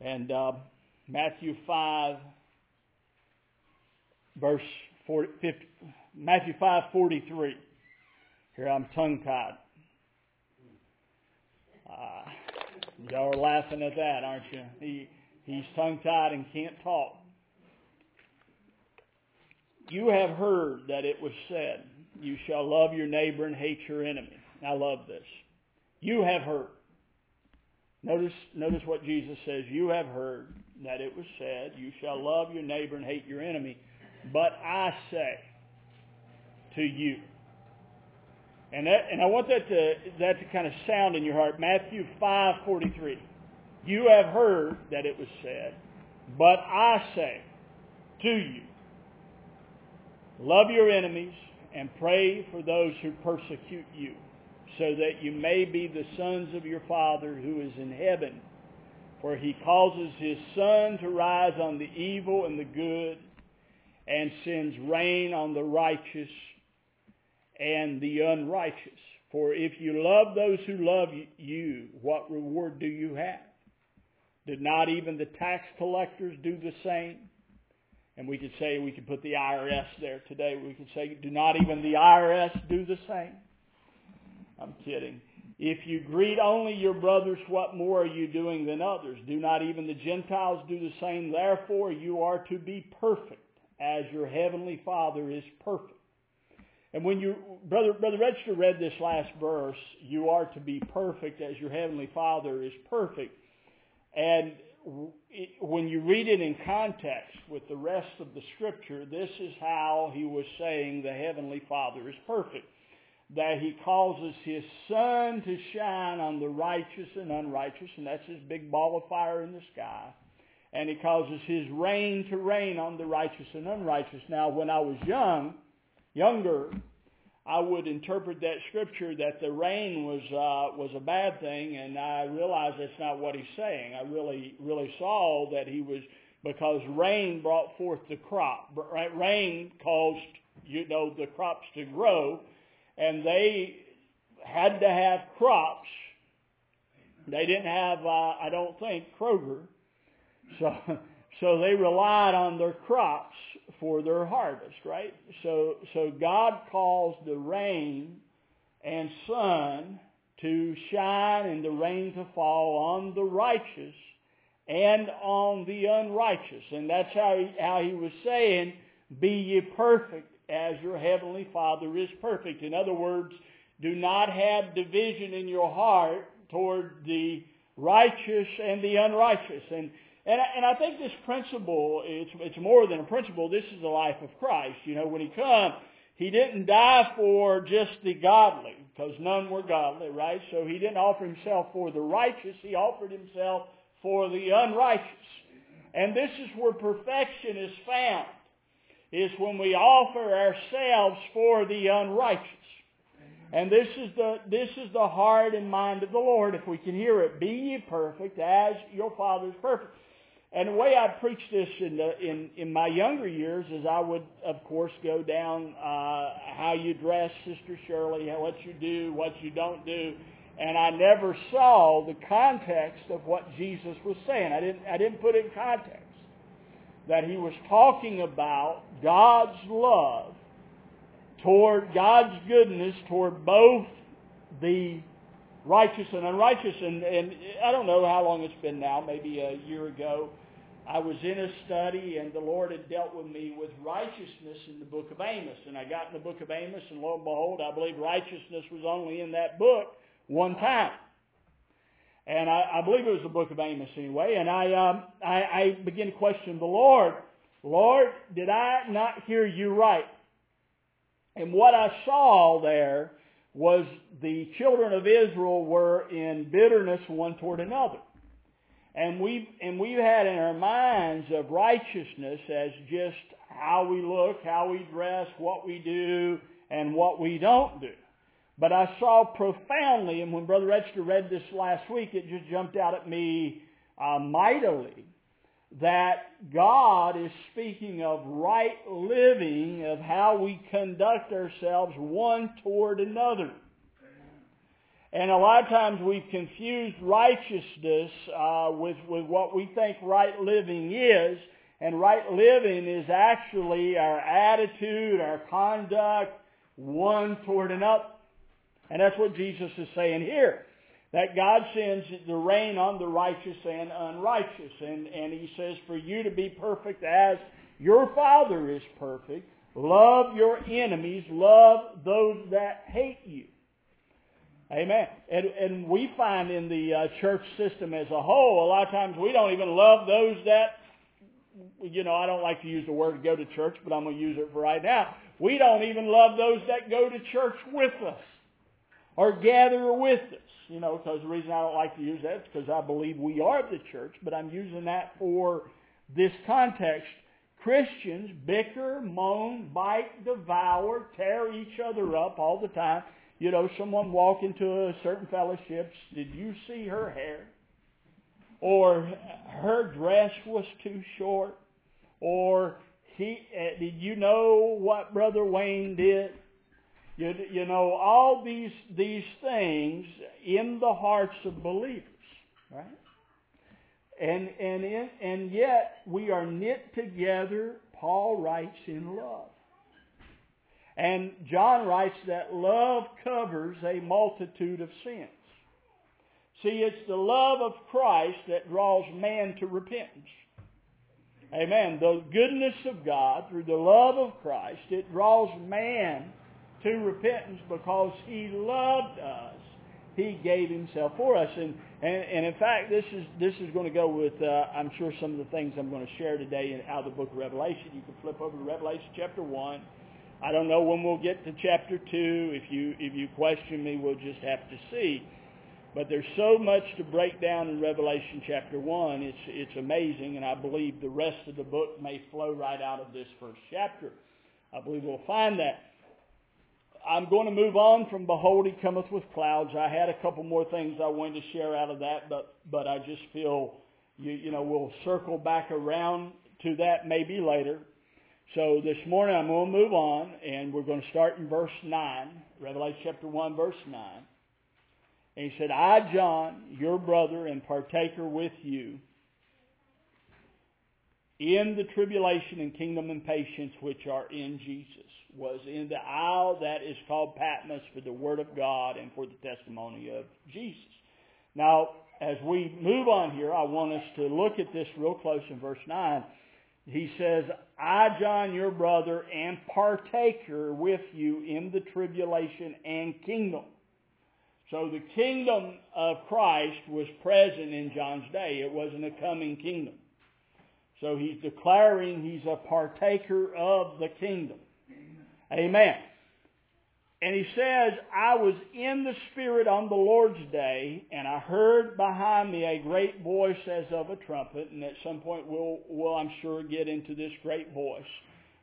And uh, Matthew 5, verse 40, 50, Matthew 5, 43. Here I'm tongue tied. Uh, y'all are laughing at that, aren't you? He, he's tongue tied and can't talk. You have heard that it was said, You shall love your neighbor and hate your enemy. I love this. You have heard. Notice, notice what Jesus says. You have heard that it was said, You shall love your neighbor and hate your enemy. But I say to you. And, that, and I want that to, that to kind of sound in your heart. Matthew 5.43. You have heard that it was said, but I say to you, love your enemies and pray for those who persecute you, so that you may be the sons of your Father who is in heaven. For he causes his sun to rise on the evil and the good, and sends rain on the righteous and the unrighteous. For if you love those who love you, what reward do you have? Did not even the tax collectors do the same? And we could say, we could put the IRS there today. We could say, do not even the IRS do the same? I'm kidding. If you greet only your brothers, what more are you doing than others? Do not even the Gentiles do the same? Therefore, you are to be perfect as your heavenly Father is perfect. And when you, Brother, Brother Register read this last verse, you are to be perfect as your Heavenly Father is perfect. And when you read it in context with the rest of the Scripture, this is how he was saying the Heavenly Father is perfect. That he causes his sun to shine on the righteous and unrighteous, and that's his big ball of fire in the sky. And he causes his rain to rain on the righteous and unrighteous. Now, when I was young, younger, I would interpret that scripture that the rain was uh, was a bad thing, and I realized that's not what he's saying. I really really saw that he was because rain brought forth the crop. Rain caused you know the crops to grow, and they had to have crops. They didn't have, uh, I don't think, Kroger, so so they relied on their crops for their harvest, right? So, so God caused the rain and sun to shine and the rain to fall on the righteous and on the unrighteous. And that's how he, how he was saying, be ye perfect as your heavenly Father is perfect. In other words, do not have division in your heart toward the righteous and the unrighteous. And and I, and I think this principle, it's, it's more than a principle. This is the life of Christ. You know, when he come, he didn't die for just the godly, because none were godly, right? So he didn't offer himself for the righteous. He offered himself for the unrighteous. And this is where perfection is found, is when we offer ourselves for the unrighteous. And this is the this is the heart and mind of the Lord. If we can hear it, be ye perfect as your Father is perfect. And the way I preached this in, the, in, in my younger years is I would, of course, go down uh, how you dress, Sister Shirley, what you do, what you don't do. And I never saw the context of what Jesus was saying. I didn't, I didn't put it in context. That he was talking about God's love toward God's goodness toward both the righteous and unrighteous. And, and I don't know how long it's been now, maybe a year ago. I was in a study and the Lord had dealt with me with righteousness in the book of Amos. And I got in the book of Amos and lo and behold, I believe righteousness was only in that book one time. And I, I believe it was the book of Amos anyway. And I, um, I, I began to question the Lord. Lord, did I not hear you right? And what I saw there was the children of Israel were in bitterness one toward another. And we've, and we've had in our minds of righteousness as just how we look, how we dress, what we do, and what we don't do. But I saw profoundly, and when Brother Register read this last week, it just jumped out at me uh, mightily, that God is speaking of right living, of how we conduct ourselves one toward another. And a lot of times we've confused righteousness uh, with, with what we think right living is. And right living is actually our attitude, our conduct, one toward another. And that's what Jesus is saying here. That God sends the rain on the righteous and unrighteous. And, and he says, for you to be perfect as your Father is perfect, love your enemies, love those that hate you. Amen. And, and we find in the uh, church system as a whole, a lot of times we don't even love those that, you know, I don't like to use the word go to church, but I'm going to use it for right now. We don't even love those that go to church with us or gather with us. You know, because the reason I don't like to use that is because I believe we are the church, but I'm using that for this context. Christians bicker, moan, bite, devour, tear each other up all the time you know, someone walk into a certain fellowship, did you see her hair? Or her dress was too short? Or he, uh, did you know what Brother Wayne did? You, you know, all these, these things in the hearts of believers, right? And, and, in, and yet we are knit together, Paul writes, in love. And John writes that love covers a multitude of sins. See, it's the love of Christ that draws man to repentance. Amen. The goodness of God through the love of Christ, it draws man to repentance because he loved us. He gave himself for us. And, and, and in fact, this is, this is going to go with, uh, I'm sure, some of the things I'm going to share today in, out of the book of Revelation. You can flip over to Revelation chapter 1. I don't know when we'll get to chapter 2. If you, if you question me, we'll just have to see. But there's so much to break down in Revelation chapter 1. It's, it's amazing, and I believe the rest of the book may flow right out of this first chapter. I believe we'll find that. I'm going to move on from Behold, He cometh with clouds. I had a couple more things I wanted to share out of that, but, but I just feel, you, you know, we'll circle back around to that maybe later. So this morning I'm going to move on, and we're going to start in verse 9, Revelation chapter 1, verse 9. And he said, I, John, your brother and partaker with you, in the tribulation and kingdom and patience which are in Jesus, was in the isle that is called Patmos for the word of God and for the testimony of Jesus. Now, as we move on here, I want us to look at this real close in verse 9 he says, I, John, your brother, am partaker with you in the tribulation and kingdom. So the kingdom of Christ was present in John's day. It wasn't a coming kingdom. So he's declaring he's a partaker of the kingdom. Amen. And he says, I was in the Spirit on the Lord's day, and I heard behind me a great voice as of a trumpet, and at some point we'll, we'll I'm sure, get into this great voice.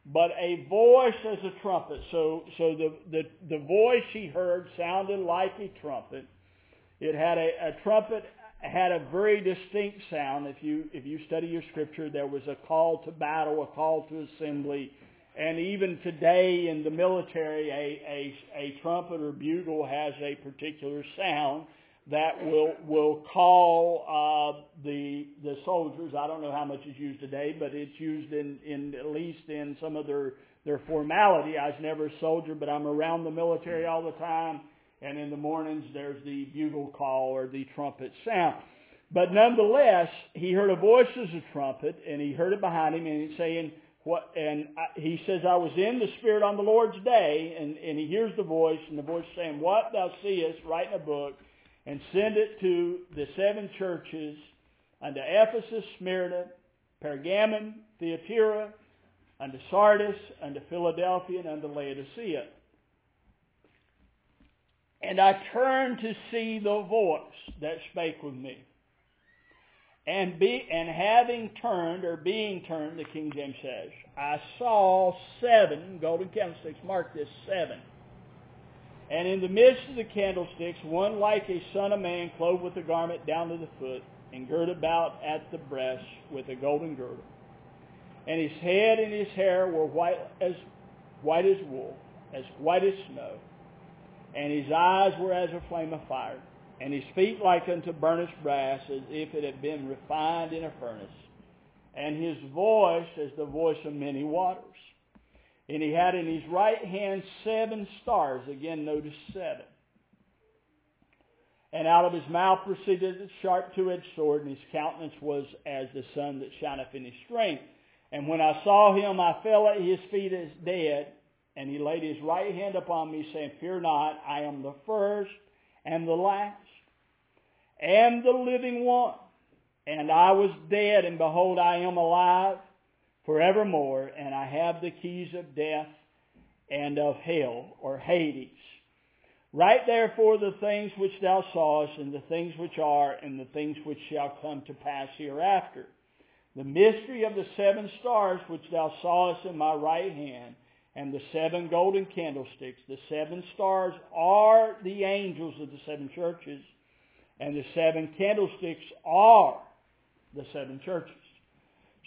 But a voice as a trumpet. So, so the, the, the voice he heard sounded like a trumpet. It had a, a trumpet had a very distinct sound. If you, if you study your scripture, there was a call to battle, a call to assembly, and even today in the military, a, a, a trumpet or bugle has a particular sound that will will call uh, the the soldiers. I don't know how much is used today, but it's used in, in at least in some of their their formality. I was never a soldier, but I'm around the military all the time, and in the mornings there's the bugle call or the trumpet sound. But nonetheless, he heard a voice as a trumpet, and he heard it behind him, and he's saying what, and I, he says, I was in the Spirit on the Lord's day, and, and he hears the voice, and the voice saying, What thou seest, write in a book, and send it to the seven churches, unto Ephesus, Smyrna, Pergamon, Thyatira, unto Sardis, unto Philadelphia, and unto Laodicea. And I turned to see the voice that spake with me. And be and having turned or being turned, the King James says, I saw seven golden candlesticks. Mark this seven. And in the midst of the candlesticks, one like a son of man, clothed with a garment down to the foot, and girt about at the breast with a golden girdle. And his head and his hair were white as white as wool, as white as snow. And his eyes were as a flame of fire, and his feet like unto burnished brass, as if it had been refined in a furnace, and his voice as the voice of many waters. And he had in his right hand seven stars. Again, notice seven. And out of his mouth proceeded a sharp two-edged sword, and his countenance was as the sun that shineth in his strength. And when I saw him, I fell at his feet as dead. And he laid his right hand upon me, saying, Fear not, I am the first and the last, and the living one. And I was dead, and behold, I am alive forevermore, and I have the keys of death and of hell, or Hades. Write therefore the things which thou sawest, and the things which are, and the things which shall come to pass hereafter. The mystery of the seven stars which thou sawest in my right hand, and the seven golden candlesticks. The seven stars are the angels of the seven churches, and the seven candlesticks are the seven churches.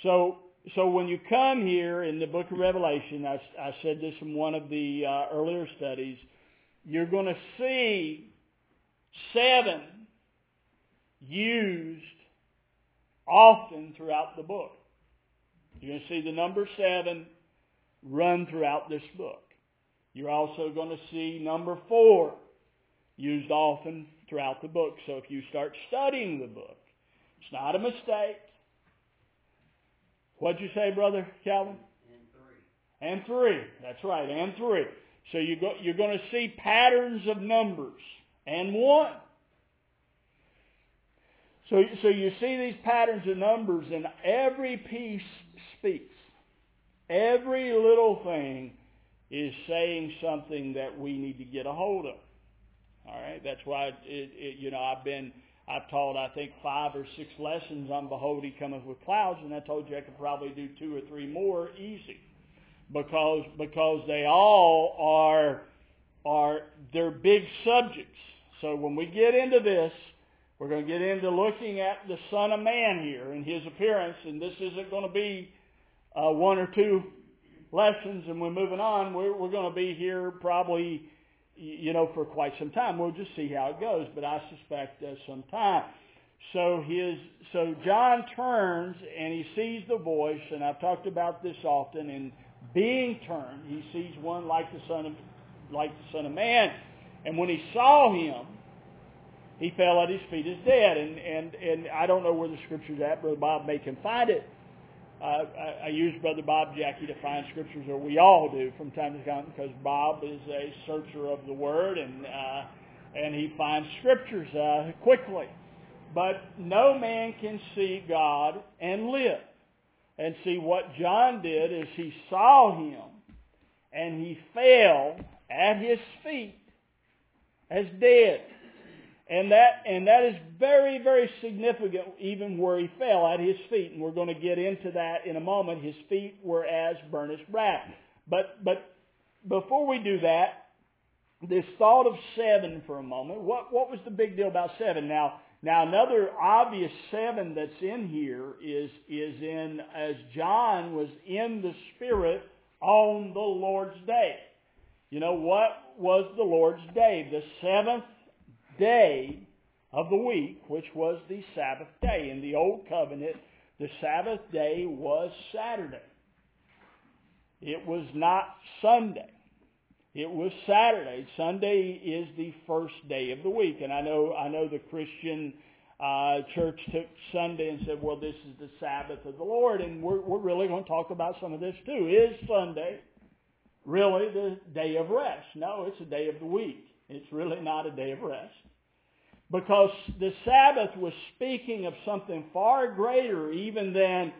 So, so when you come here in the book of Revelation, I, I said this in one of the uh, earlier studies, you're going to see seven used often throughout the book. You're going to see the number seven run throughout this book. You're also going to see number four used often throughout the book. So if you start studying the book, it's not a mistake. What'd you say, Brother Calvin? And three. And three. That's right, and three. So you go, you're going to see patterns of numbers. And one. So, so you see these patterns of numbers, and every piece speaks. Every little thing is saying something that we need to get a hold of. All right, that's why it, it, you know I've been I've taught I think five or six lessons on Behold He cometh with clouds, and I told you I could probably do two or three more easy because because they all are are they're big subjects. So when we get into this, we're going to get into looking at the Son of Man here and his appearance, and this isn't going to be uh, one or two lessons, and we're moving on. We're, we're going to be here probably, you know, for quite some time. We'll just see how it goes, but I suspect uh, some time. So his, so John turns and he sees the voice, and I've talked about this often. And being turned, he sees one like the son of, like the Son of Man. And when he saw him, he fell at his feet as dead. And and and I don't know where the scripture's at. Brother Bob may can find it. I, I use Brother Bob Jackie to find scriptures, or we all do from time to time, because Bob is a searcher of the Word, and uh, and he finds scriptures uh, quickly. But no man can see God and live. And see what John did is he saw him, and he fell at his feet as dead. And that, and that is very, very significant even where he fell at his feet. And we're going to get into that in a moment. His feet were as burnished brass. But, but before we do that, this thought of seven for a moment. What, what was the big deal about seven? Now, now another obvious seven that's in here is, is in, as John was in the Spirit on the Lord's day. You know, what was the Lord's day? The seventh day of the week, which was the Sabbath day. In the Old Covenant, the Sabbath day was Saturday. It was not Sunday. It was Saturday. Sunday is the first day of the week, and I know I know the Christian uh, church took Sunday and said, "Well, this is the Sabbath of the Lord," and we're we're really going to talk about some of this too. Is Sunday really the day of rest? No, it's a day of the week. It's really not a day of rest because the Sabbath was speaking of something far greater even than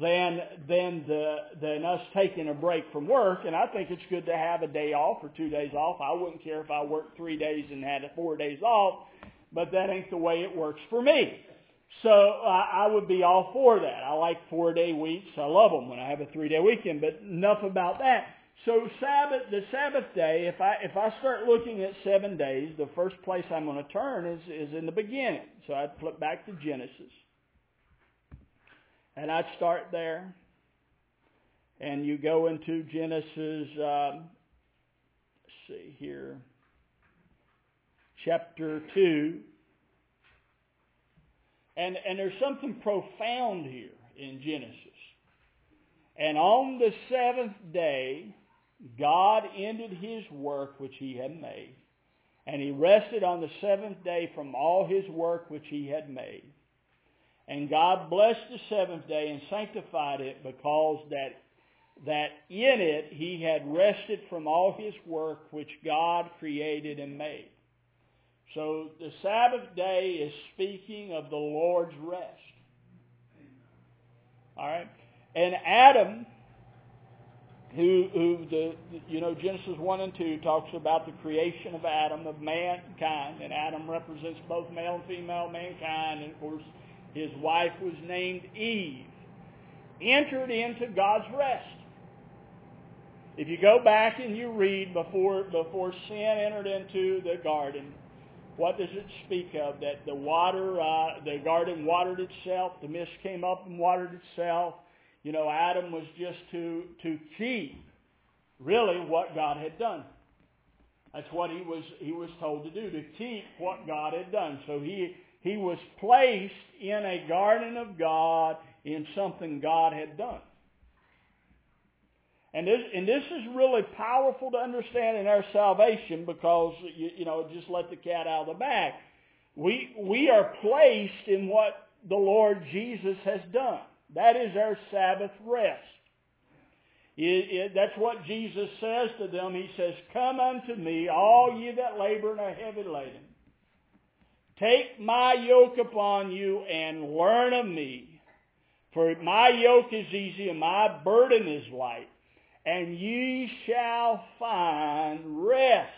than than the than us taking a break from work. And I think it's good to have a day off or two days off. I wouldn't care if I worked three days and had four days off, but that ain't the way it works for me. So I, I would be all for that. I like four day weeks. I love them when I have a three day weekend. But enough about that. So Sabbath, the Sabbath day, if I if I start looking at seven days, the first place I'm going to turn is is in the beginning. So I'd flip back to Genesis, and I'd start there. And you go into Genesis. Um, let's see here. chapter 2. And, and there's something profound here in Genesis. And on the seventh day, God ended his work which he had made. And he rested on the seventh day from all his work which he had made. And God blessed the seventh day and sanctified it because that, that in it he had rested from all his work which God created and made. So the Sabbath day is speaking of the Lord's rest. All right? And Adam who, who the, you know, Genesis 1 and 2 talks about the creation of Adam, of mankind, and Adam represents both male and female mankind, and of course his wife was named Eve, entered into God's rest. If you go back and you read before, before sin entered into the garden, what does it speak of? That the water, uh, the garden watered itself, the mist came up and watered itself, you know, Adam was just to, to keep really what God had done. That's what he was, he was told to do, to keep what God had done. So he, he was placed in a garden of God in something God had done. And this, and this is really powerful to understand in our salvation because, you, you know, just let the cat out of the bag. We, we are placed in what the Lord Jesus has done. That is our Sabbath rest. It, it, that's what Jesus says to them. He says, Come unto me, all ye that labor and are heavy laden. Take my yoke upon you and learn of me. For my yoke is easy and my burden is light. And ye shall find rest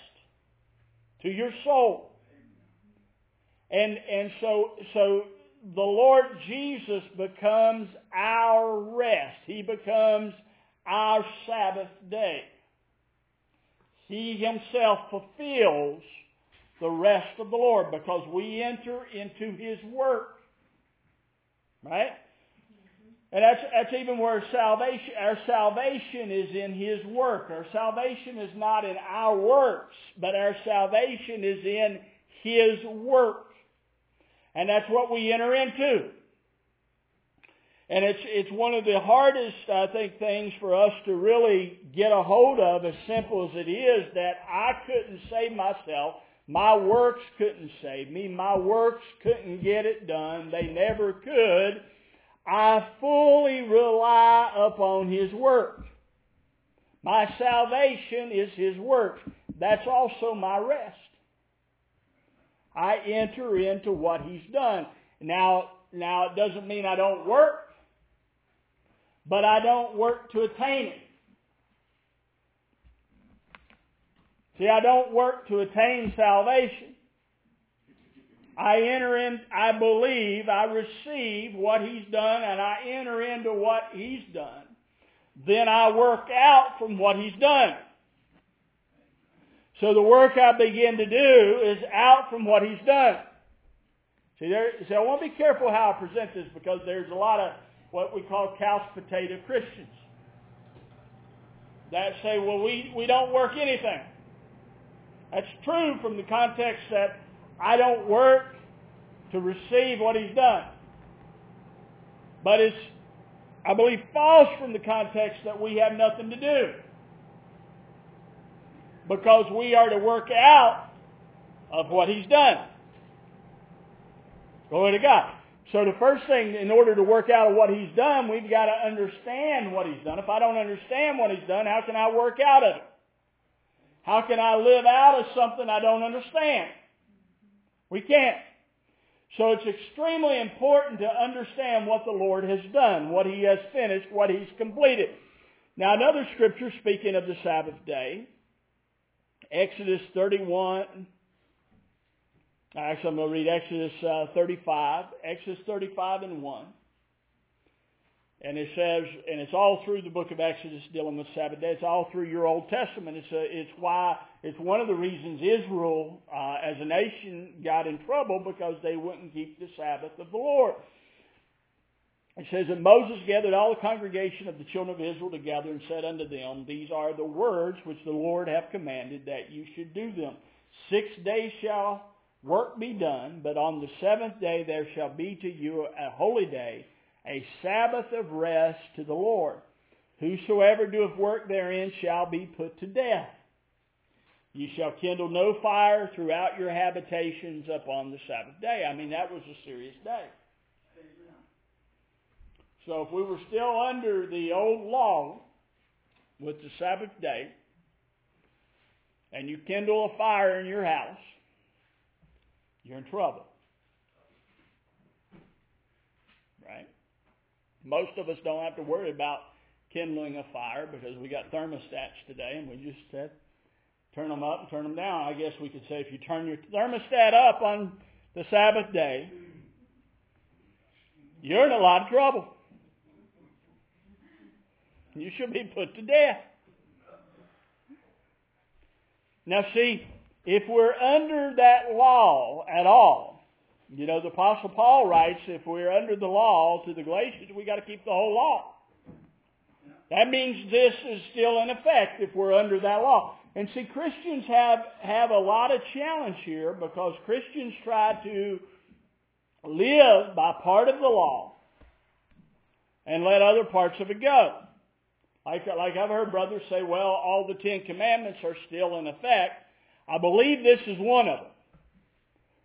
to your soul. And, and so, so the Lord Jesus becomes our rest. He becomes our Sabbath day. He himself fulfills the rest of the Lord because we enter into his work. Right? And that's, that's even where salvation, our salvation is in his work. Our salvation is not in our works, but our salvation is in his work. And that's what we enter into. And it's, it's one of the hardest, I think, things for us to really get a hold of, as simple as it is, that I couldn't save myself. My works couldn't save me. My works couldn't get it done. They never could. I fully rely upon His work. My salvation is His work. That's also my rest. I enter into what he's done. Now, now it doesn't mean I don't work, but I don't work to attain it. See, I don't work to attain salvation. I enter in, I believe, I receive what he's done, and I enter into what he's done. Then I work out from what he's done. So the work I begin to do is out from what he's done. See, there, I want to be careful how I present this because there's a lot of what we call potato Christians that say, well, we, we don't work anything. That's true from the context that I don't work to receive what he's done. But it's, I believe, false from the context that we have nothing to do because we are to work out of what he's done. Glory to God. So the first thing, in order to work out of what he's done, we've got to understand what he's done. If I don't understand what he's done, how can I work out of it? How can I live out of something I don't understand? We can't. So it's extremely important to understand what the Lord has done, what he has finished, what he's completed. Now another scripture speaking of the Sabbath day Exodus 31. Actually, I'm going to read Exodus uh, 35. Exodus 35 and 1. And it says, and it's all through the book of Exodus dealing with Sabbath day. It's all through your Old Testament. It's, a, it's why, it's one of the reasons Israel uh, as a nation got in trouble because they wouldn't keep the Sabbath of the Lord. It says, And Moses gathered all the congregation of the children of Israel together and said unto them, These are the words which the Lord hath commanded that you should do them. Six days shall work be done, but on the seventh day there shall be to you a holy day, a Sabbath of rest to the Lord. Whosoever doeth work therein shall be put to death. You shall kindle no fire throughout your habitations upon the Sabbath day. I mean, that was a serious day. So if we were still under the old law with the Sabbath day, and you kindle a fire in your house, you're in trouble. Right? Most of us don't have to worry about kindling a fire because we got thermostats today and we just said turn them up and turn them down. I guess we could say if you turn your thermostat up on the Sabbath day, you're in a lot of trouble. You should be put to death. Now see, if we're under that law at all, you know, the Apostle Paul writes, if we're under the law to the Galatians, we've got to keep the whole law. That means this is still in effect if we're under that law. And see, Christians have, have a lot of challenge here because Christians try to live by part of the law and let other parts of it go. Like, like I've heard brothers say, well, all the Ten Commandments are still in effect. I believe this is one of them.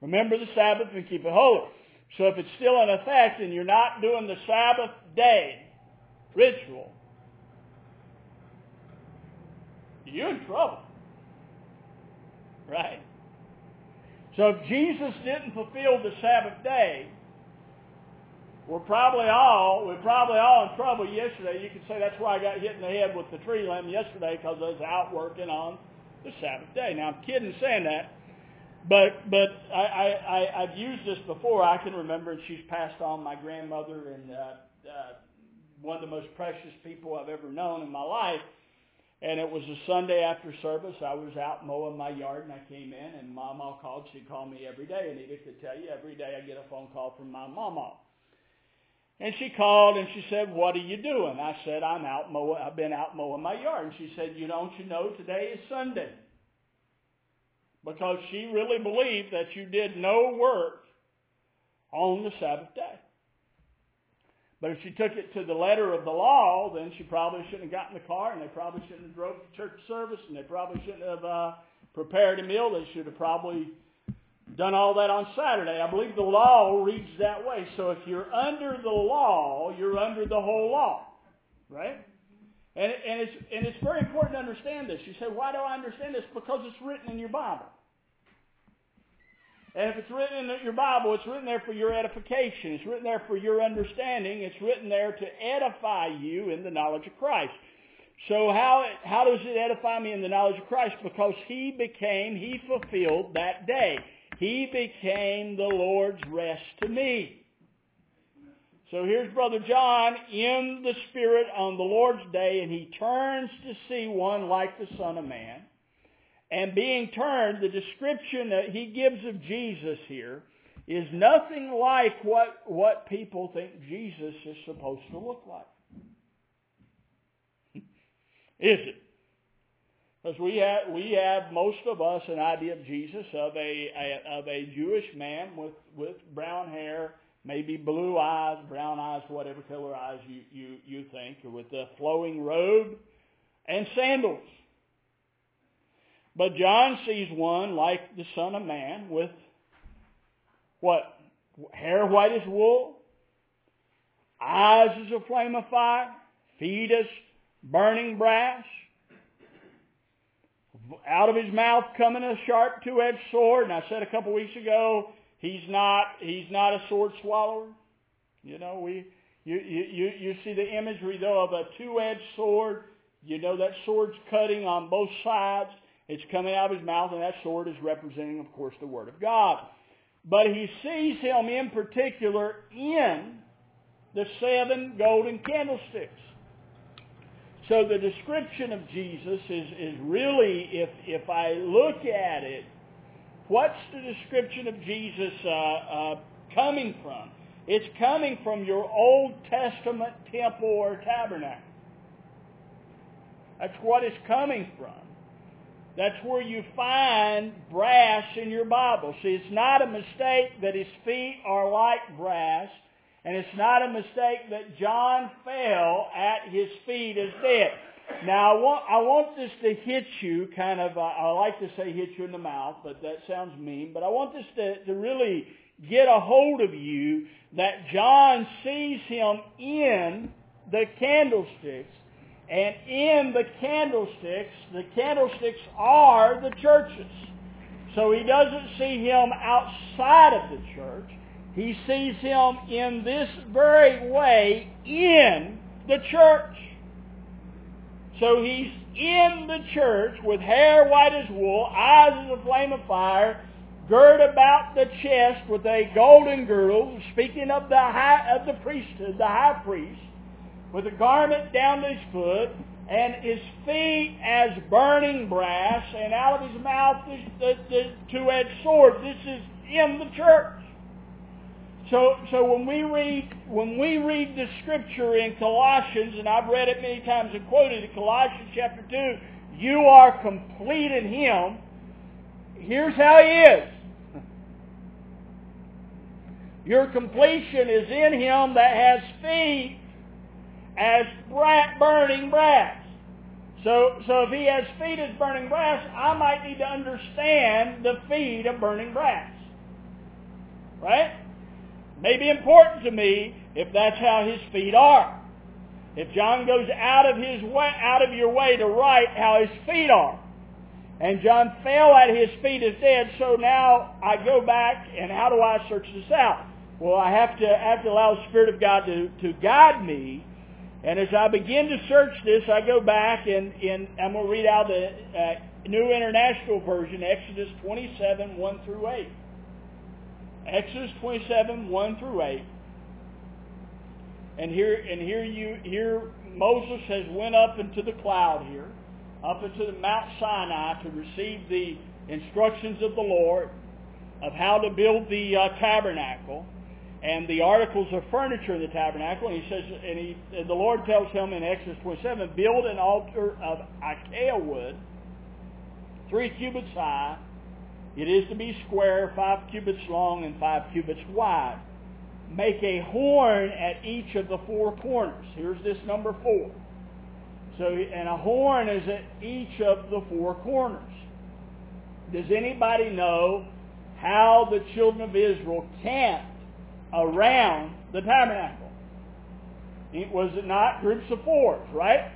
Remember the Sabbath and keep it holy. So if it's still in effect and you're not doing the Sabbath day ritual, you're in trouble. Right? So if Jesus didn't fulfill the Sabbath day, we're probably all we're probably all in trouble yesterday. You could say that's why I got hit in the head with the tree limb yesterday because I was out working on the Sabbath day. Now I'm kidding saying that, but but I, I, I I've used this before. I can remember, and she's passed on my grandmother and uh, uh, one of the most precious people I've ever known in my life. And it was a Sunday after service. I was out mowing my yard and I came in and Mama called. She called me every day. And Edith could tell you every day I get a phone call from my mama. And she called and she said, what are you doing? I said, I'm out mowing, I've been out mowing my yard. And she said, you don't you know today is Sunday? Because she really believed that you did no work on the Sabbath day. But if she took it to the letter of the law, then she probably shouldn't have gotten in the car, and they probably shouldn't have drove to church service, and they probably shouldn't have uh, prepared a meal. They should have probably done all that on Saturday. I believe the law reads that way. So if you're under the law, you're under the whole law, right? And, and it's and it's very important to understand this. You say, why do I understand this? Because it's written in your Bible. And if it's written in your Bible, it's written there for your edification. It's written there for your understanding. It's written there to edify you in the knowledge of Christ. So how, how does it edify me in the knowledge of Christ? Because he became, he fulfilled that day. He became the Lord's rest to me. So here's Brother John in the Spirit on the Lord's day, and he turns to see one like the Son of Man. And being turned, the description that he gives of Jesus here is nothing like what, what people think Jesus is supposed to look like. is it? Because we have, we have, most of us, an idea of Jesus of a, a, of a Jewish man with, with brown hair, maybe blue eyes, brown eyes, whatever color eyes you, you, you think, with a flowing robe and sandals. But John sees one like the Son of Man with what? Hair white as wool, eyes as a flame of fire, feet as burning brass, out of his mouth coming a sharp two-edged sword. And I said a couple weeks ago, he's not he's not a sword swallower. You know, we you you you see the imagery though of a two-edged sword. You know that sword's cutting on both sides. It's coming out of his mouth, and that sword is representing, of course, the Word of God. But he sees him in particular in the seven golden candlesticks. So the description of Jesus is, is really, if, if I look at it, what's the description of Jesus uh, uh, coming from? It's coming from your Old Testament temple or tabernacle. That's what it's coming from. that's where you find brass in your Bible. See, it's not a mistake that his feet are like brass, and it's not a mistake that John fell at his feet as dead. Now, I want, I want this to hit you kind of, uh, I like to say hit you in the mouth, but that sounds mean, but I want this to, to really get a hold of you that John sees him in the candlesticks. And in the candlesticks, the candlesticks are the churches. So he doesn't see him outside of the church. He sees him in this very way in the church. So he's in the church with hair white as wool, eyes as a flame of fire, girt about the chest with a golden girdle, speaking of the high, of the priesthood, the high priest, with a garment down to his foot, and his feet as burning brass, and out of his mouth is the, the two-edged sword. This is in the church. So, so when we read when we read the scripture in Colossians, and I've read it many times and quoted it, Colossians chapter two, you are complete in Him. Here's how He is. Your completion is in Him that has feet as burning brass. So, so if He has feet as burning brass, I might need to understand the feet of burning brass. Right? May be important to me if that's how his feet are. If John goes out of his way, out of your way to write how his feet are. And John fell at his feet as dead, so now I go back and how do I search this out? Well, I have to, I have to allow the Spirit of God to, to guide me. And as I begin to search this, I go back and, and I'm going to read out the uh, New International Version, Exodus 27, 1 through 8. Exodus 27, 1 through 8. And here, and here you, here Moses has went up into the cloud here, up into the Mount Sinai to receive the instructions of the Lord of how to build the uh, tabernacle and the articles of furniture in the tabernacle. And he says, and he, and the Lord tells him in Exodus 27, build an altar of acacia wood, three cubits high, it is to be square, five cubits long and five cubits wide. Make a horn at each of the four corners. Here's this number four. So, and a horn is at each of the four corners. Does anybody know how the children of Israel camped around the tabernacle? It Was it not groups of fours, right?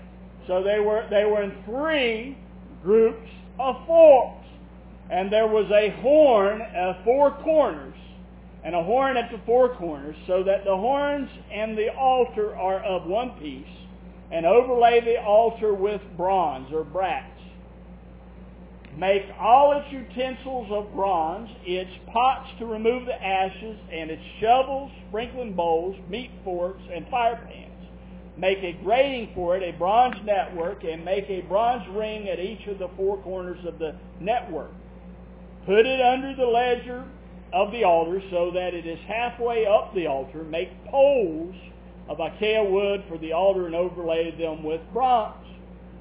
So they were they were in three groups of four. And there was a horn at four corners, and a horn at the four corners, so that the horns and the altar are of one piece, and overlay the altar with bronze or brass. Make all its utensils of bronze, its pots to remove the ashes, and its shovels, sprinkling bowls, meat forks, and fire pans. Make a grating for it, a bronze network, and make a bronze ring at each of the four corners of the network. Put it under the ledger of the altar so that it is halfway up the altar. Make poles of acacia wood for the altar and overlay them with bronze.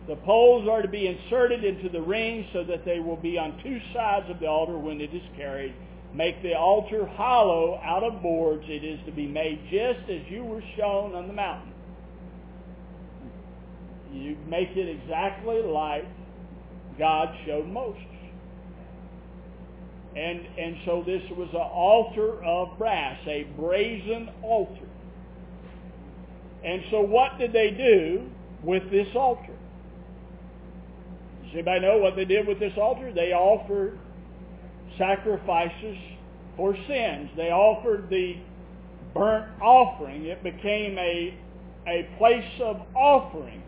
The poles are to be inserted into the ring so that they will be on two sides of the altar when it is carried. Make the altar hollow out of boards. It is to be made just as you were shown on the mountain. You make it exactly like God showed Moses. And, and so this was an altar of brass, a brazen altar. And so what did they do with this altar? Does anybody know what they did with this altar? They offered sacrifices for sins. They offered the burnt offering. It became a, a place of offering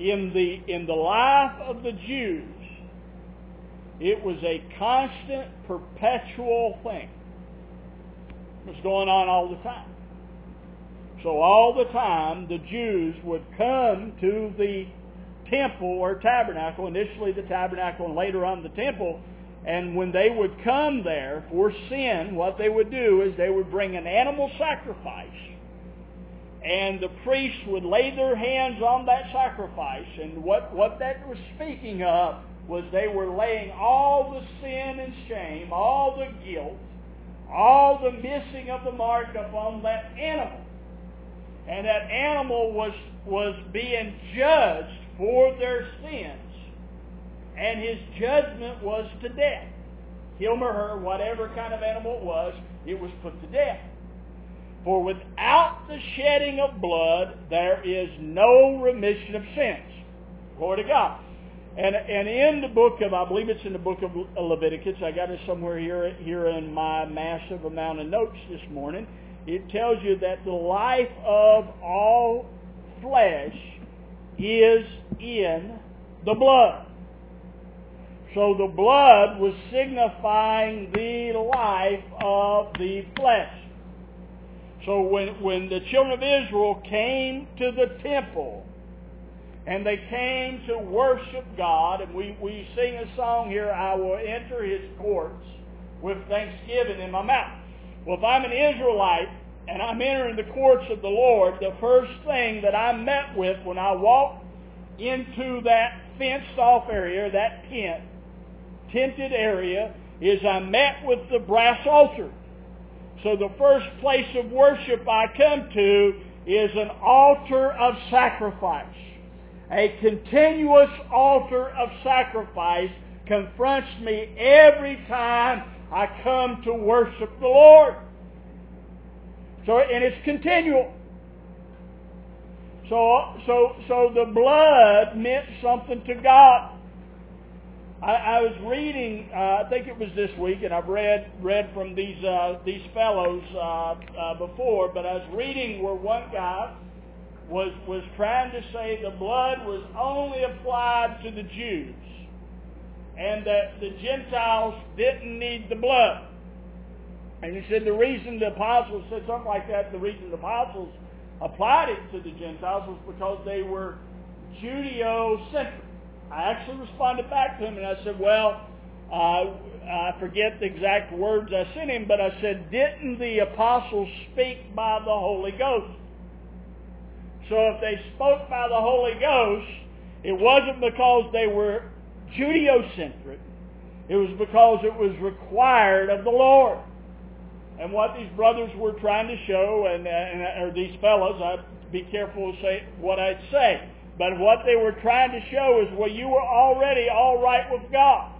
in the, in the life of the Jews it was a constant, perpetual thing. It was going on all the time. So all the time, the Jews would come to the temple or tabernacle, initially the tabernacle and later on the temple, and when they would come there for sin, what they would do is they would bring an animal sacrifice, and the priests would lay their hands on that sacrifice, and what, what that was speaking of was they were laying all the sin and shame, all the guilt, all the missing of the mark upon that animal. And that animal was, was being judged for their sins. And his judgment was to death. Him or her, whatever kind of animal it was, it was put to death. For without the shedding of blood, there is no remission of sins. Glory to God. And, and in the book of, I believe it's in the book of Leviticus, I got it somewhere here, here in my massive amount of notes this morning. It tells you that the life of all flesh is in the blood. So the blood was signifying the life of the flesh. So when, when the children of Israel came to the temple, and they came to worship God, and we, we sing a song here, I will enter his courts with thanksgiving in my mouth. Well, if I'm an Israelite and I'm entering the courts of the Lord, the first thing that I'm met with when I walk into that fenced off area, that tent, tented area, is I'm met with the brass altar. So the first place of worship I come to is an altar of sacrifice. A continuous altar of sacrifice confronts me every time I come to worship the Lord. So, and it's continual. So, so, so the blood meant something to God. I, I was reading, uh, I think it was this week, and I've read read from these uh, these fellows uh, uh, before, but I was reading where one guy was was trying to say the blood was only applied to the Jews, and that the Gentiles didn't need the blood. And he said the reason the apostles said something like that, the reason the apostles applied it to the Gentiles was because they were Judeo-centric. I actually responded back to him and I said, well, uh, I forget the exact words I sent him, but I said, didn't the apostles speak by the Holy Ghost? So if they spoke by the Holy Ghost, it wasn't because they were Judeo-centric. It was because it was required of the Lord. And what these brothers were trying to show, and, and or these fellows, I be careful to say what I'd say. But what they were trying to show is, well, you were already all right with God.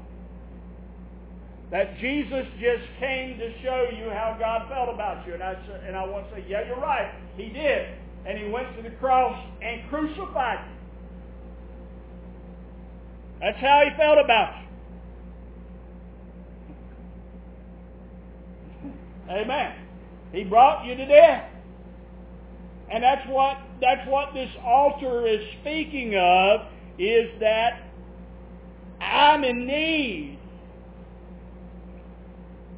That Jesus just came to show you how God felt about you. And I, and I want to say, yeah, you're right. He did. And he went to the cross and crucified you. That's how he felt about you. Amen. He brought you to death. And that's what that's what this altar is speaking of is that I'm in need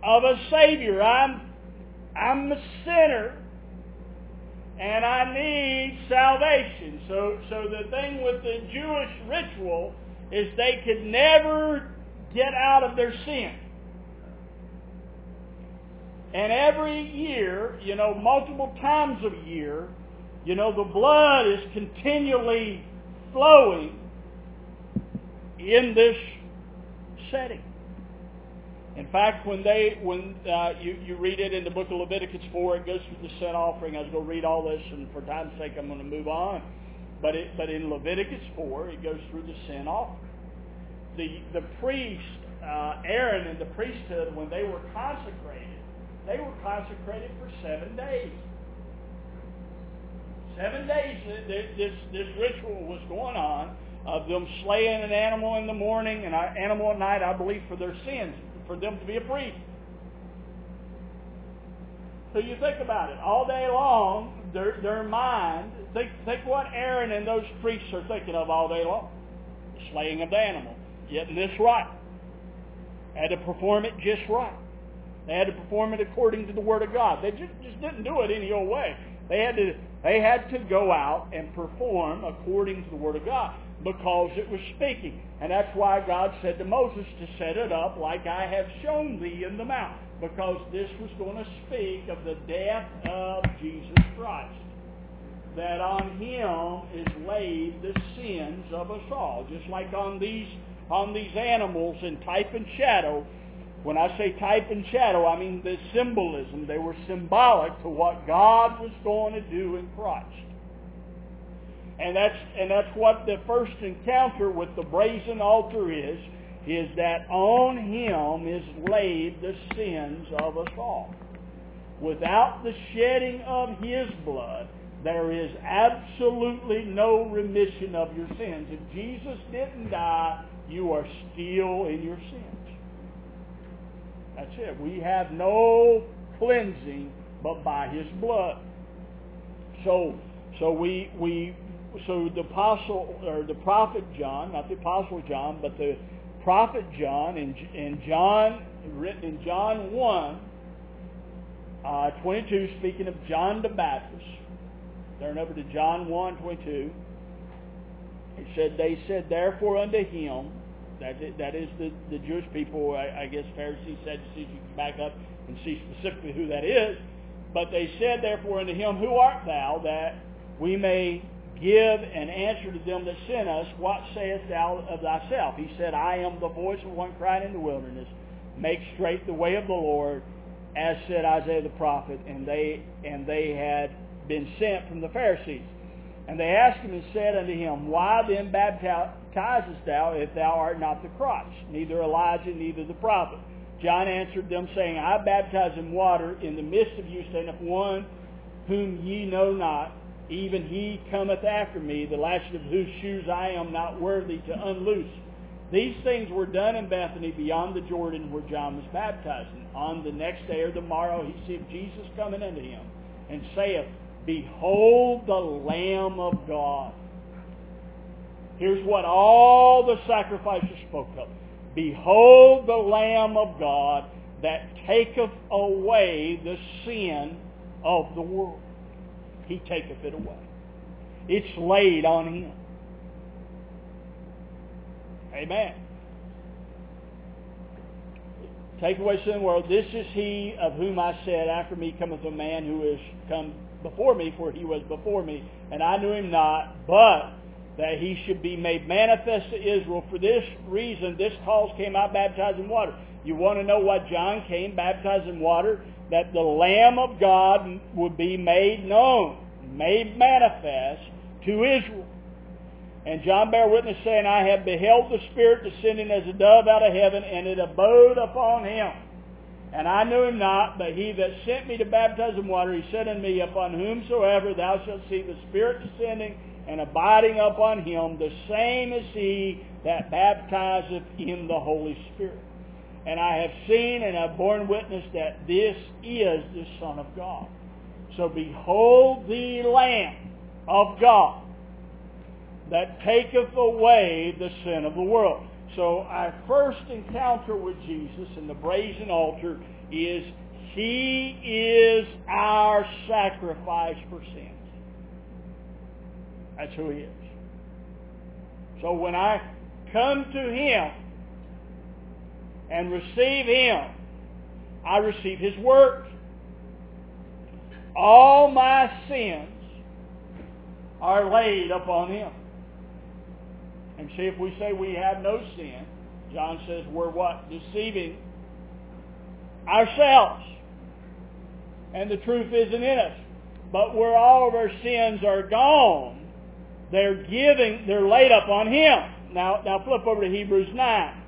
of a savior. I'm I'm a sinner and I need salvation. So so the thing with the Jewish ritual is they could never get out of their sin. And every year, you know, multiple times a year, you know, the blood is continually flowing in this setting. In fact, when they, when uh, you, you read it in the book of Leviticus 4, it goes through the sin offering. I was going to read all this, and for time's sake, I'm going to move on. But it, but in Leviticus 4, it goes through the sin offering. The the priest uh, Aaron and the priesthood, when they were consecrated, they were consecrated for seven days. Seven days this, this ritual was going on of them slaying an animal in the morning and an animal at night, I believe, for their sins, for them to be a priest. So you think about it. All day long, their, their mind, think, think what Aaron and those priests are thinking of all day long. The slaying of the animal. Getting this right. Had to perform it just right. They had to perform it according to the Word of God. They just, just didn't do it any old way. They had to they had to go out and perform according to the Word of God because it was speaking. And that's why God said to Moses to set it up like I have shown thee in the mount. Because this was going to speak of the death of Jesus Christ. That on him is laid the sins of us all. Just like on these upon these animals in type and shadow. When I say type and shadow, I mean the symbolism. They were symbolic to what God was going to do in Christ. And that's, and that's what the first encounter with the brazen altar is, is that on him is laid the sins of us all. Without the shedding of his blood, there is absolutely no remission of your sins. If Jesus didn't die, you are still in your sins. That's it. We have no cleansing but by his blood. So so we we so the apostle or the prophet John, not the apostle John, but the prophet John in, in John written in John 1 uh, 22 speaking of John the Baptist turn over to John 1 22 he said they said therefore unto him that that is the, the Jewish people I, I guess Pharisees Sadducees you can back up and see specifically who that is but they said therefore unto him who art thou that we may give an answer to them that sent us, what sayest thou of thyself? He said, I am the voice of one crying in the wilderness, make straight the way of the Lord, as said Isaiah the prophet, and they and they had been sent from the Pharisees. And they asked him and said unto him, Why then baptizest thou if thou art not the Christ, neither Elijah, neither the prophet? John answered them, saying, I baptize in water, in the midst of you standeth one whom ye know not, even he cometh after me, the latchet of whose shoes I am not worthy to unloose. These things were done in Bethany beyond the Jordan where John was baptizing. On the next day or the morrow he seeth Jesus coming unto him, and saith, Behold the Lamb of God. Here's what all the sacrifices spoke of. Behold the Lamb of God that taketh away the sin of the world he taketh it away. It's laid on him. Amen. Take away sin world. This is he of whom I said, After me cometh a man who is come before me, for he was before me, and I knew him not, but that he should be made manifest to Israel. For this reason, this cause came out baptized in water. You want to know what John came baptized in water? That the Lamb of God would be made known, made manifest to Israel. And John bare witness saying, I have beheld the Spirit descending as a dove out of heaven, and it abode upon him. And I knew him not, but he that sent me to baptize in water, he said unto me, Upon whomsoever thou shalt see the Spirit descending and abiding upon him, the same is he that baptizeth in the Holy Spirit. And I have seen and have borne witness that this is the Son of God. So behold the Lamb of God that taketh away the sin of the world. So our first encounter with Jesus in the brazen altar is He is our sacrifice for sins. That's who He is. So when I come to Him and receive Him, I receive His work. All my sins are laid upon Him. And see, if we say we have no sin, John says we're what? Deceiving ourselves. And the truth isn't in us. But where all of our sins are gone, they're giving, they're laid up on Him. Now, now flip over to Hebrews 9.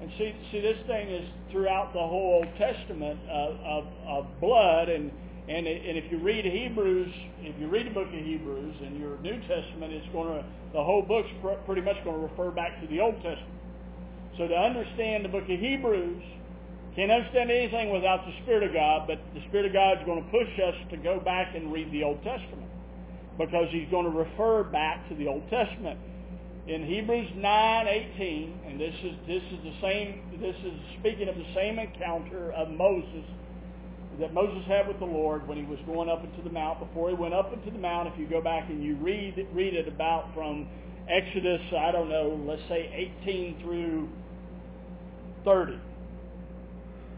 And see, see, this thing is throughout the whole Old Testament of, of, of blood, and and and if you read Hebrews, if you read the book of Hebrews in your New Testament, it's going to the whole book's pretty much going to refer back to the Old Testament. So to understand the book of Hebrews, can't understand anything without the Spirit of God, but the Spirit of God is going to push us to go back and read the Old Testament because He's going to refer back to the Old Testament in Hebrews 9:18, and this is this is the same. This is speaking of the same encounter of Moses that Moses had with the Lord when he was going up into the mount. Before he went up into the mount, if you go back and you read read it about from Exodus, I don't know, let's say 18 through 30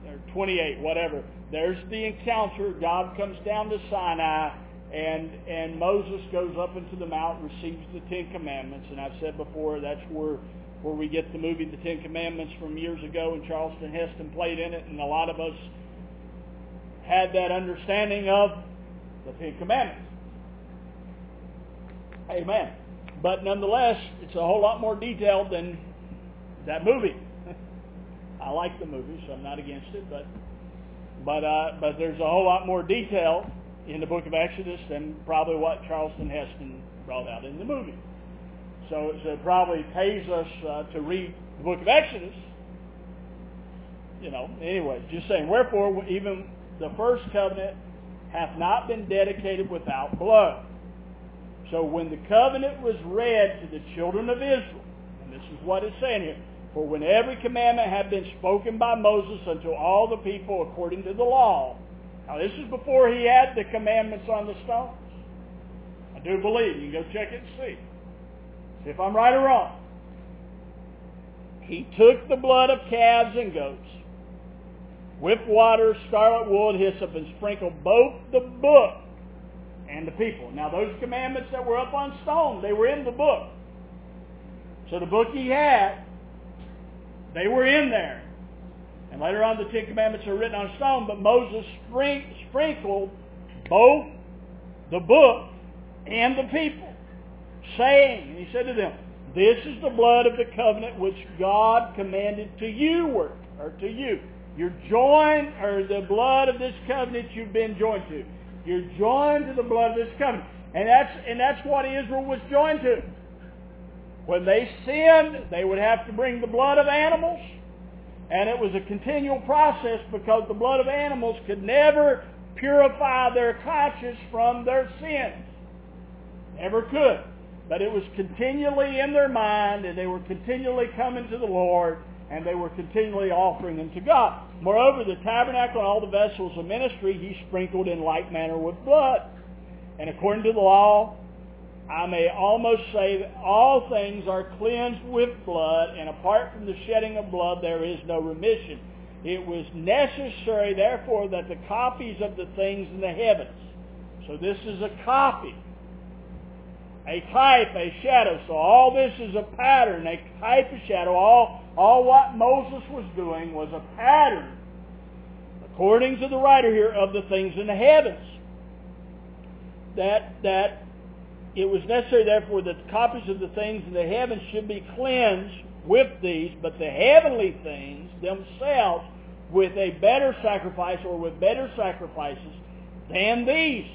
or 28, whatever. There's the encounter. God comes down to Sinai and and Moses goes up into the mount, receives the Ten Commandments, and I've said before that's where where we get the movie The Ten Commandments from years ago, and Charlton Heston played in it, and a lot of us had that understanding of the Ten Commandments. Amen. But nonetheless, it's a whole lot more detailed than that movie. I like the movie, so I'm not against it, but but uh, but there's a whole lot more detail in the book of Exodus than probably what Charlton Heston brought out in the movie. So, so it probably pays us uh, to read the book of Exodus. You know, anyway, just saying. Wherefore, even the first covenant hath not been dedicated without blood. So when the covenant was read to the children of Israel, and this is what it's saying here, for when every commandment had been spoken by Moses unto all the people according to the law. Now this is before he had the commandments on the stones. I do believe. You can go check it and see. See if I'm right or wrong. He took the blood of calves and goats, with water, scarlet wool, hyssop, and sprinkled both the book and the people. Now those commandments that were up on stone, they were in the book. So the book he had, they were in there. And later on the Ten Commandments are written on stone, but Moses sprinkled both the book and the people, saying, and he said to them, this is the blood of the covenant which God commanded to you, or to you. You're joined, or the blood of this covenant you've been joined to. You're joined to the blood of this covenant. And that's, and that's what Israel was joined to. When they sinned, they would have to bring the blood of animals. And it was a continual process because the blood of animals could never purify their conscience from their sins. Never could. But it was continually in their mind and they were continually coming to the Lord and they were continually offering them to God. Moreover, the tabernacle and all the vessels of ministry he sprinkled in like manner with blood. And according to the law, I may almost say that all things are cleansed with blood, and apart from the shedding of blood there is no remission. It was necessary, therefore, that the copies of the things in the heavens, so this is a copy, a type, a shadow. So all this is a pattern, a type, a shadow. All, all what Moses was doing was a pattern, according to the writer here, of the things in the heavens. That, that it was necessary, therefore, that the copies of the things in the heavens should be cleansed with these, but the heavenly things themselves with a better sacrifice or with better sacrifices than these.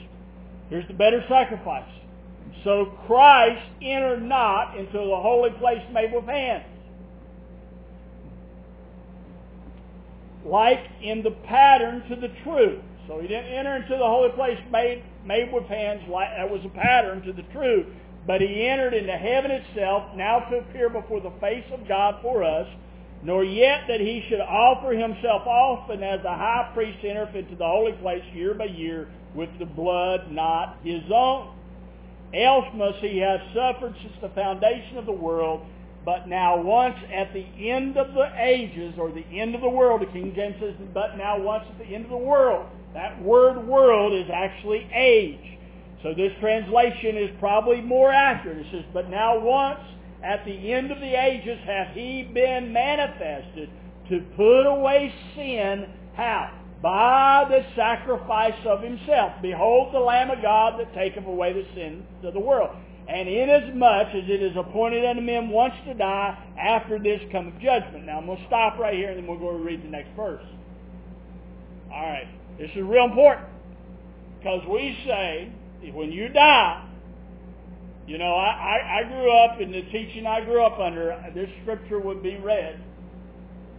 Here's the better sacrifice. So Christ entered not into the holy place made with hands. Like in the pattern to the true. So he didn't enter into the holy place made, made with hands. Like, that was a pattern to the true. But he entered into heaven itself, now to appear before the face of God for us, nor yet that he should offer himself often as the high priest entereth into the holy place year by year with the blood not his own. Else must he have suffered since the foundation of the world, but now once at the end of the ages, or the end of the world, the King James says, but now once at the end of the world. That word world is actually age. So this translation is probably more accurate. It says, but now once at the end of the ages hath he been manifested to put away sin. How? By the sacrifice of himself. Behold the Lamb of God that taketh away the sins of the world. And inasmuch as it is appointed unto men once to die, after this cometh judgment. Now I'm going to stop right here and then we'll go to read the next verse. All right. This is real important. Because we say, when you die, you know, I, I, I grew up in the teaching I grew up under, this scripture would be read.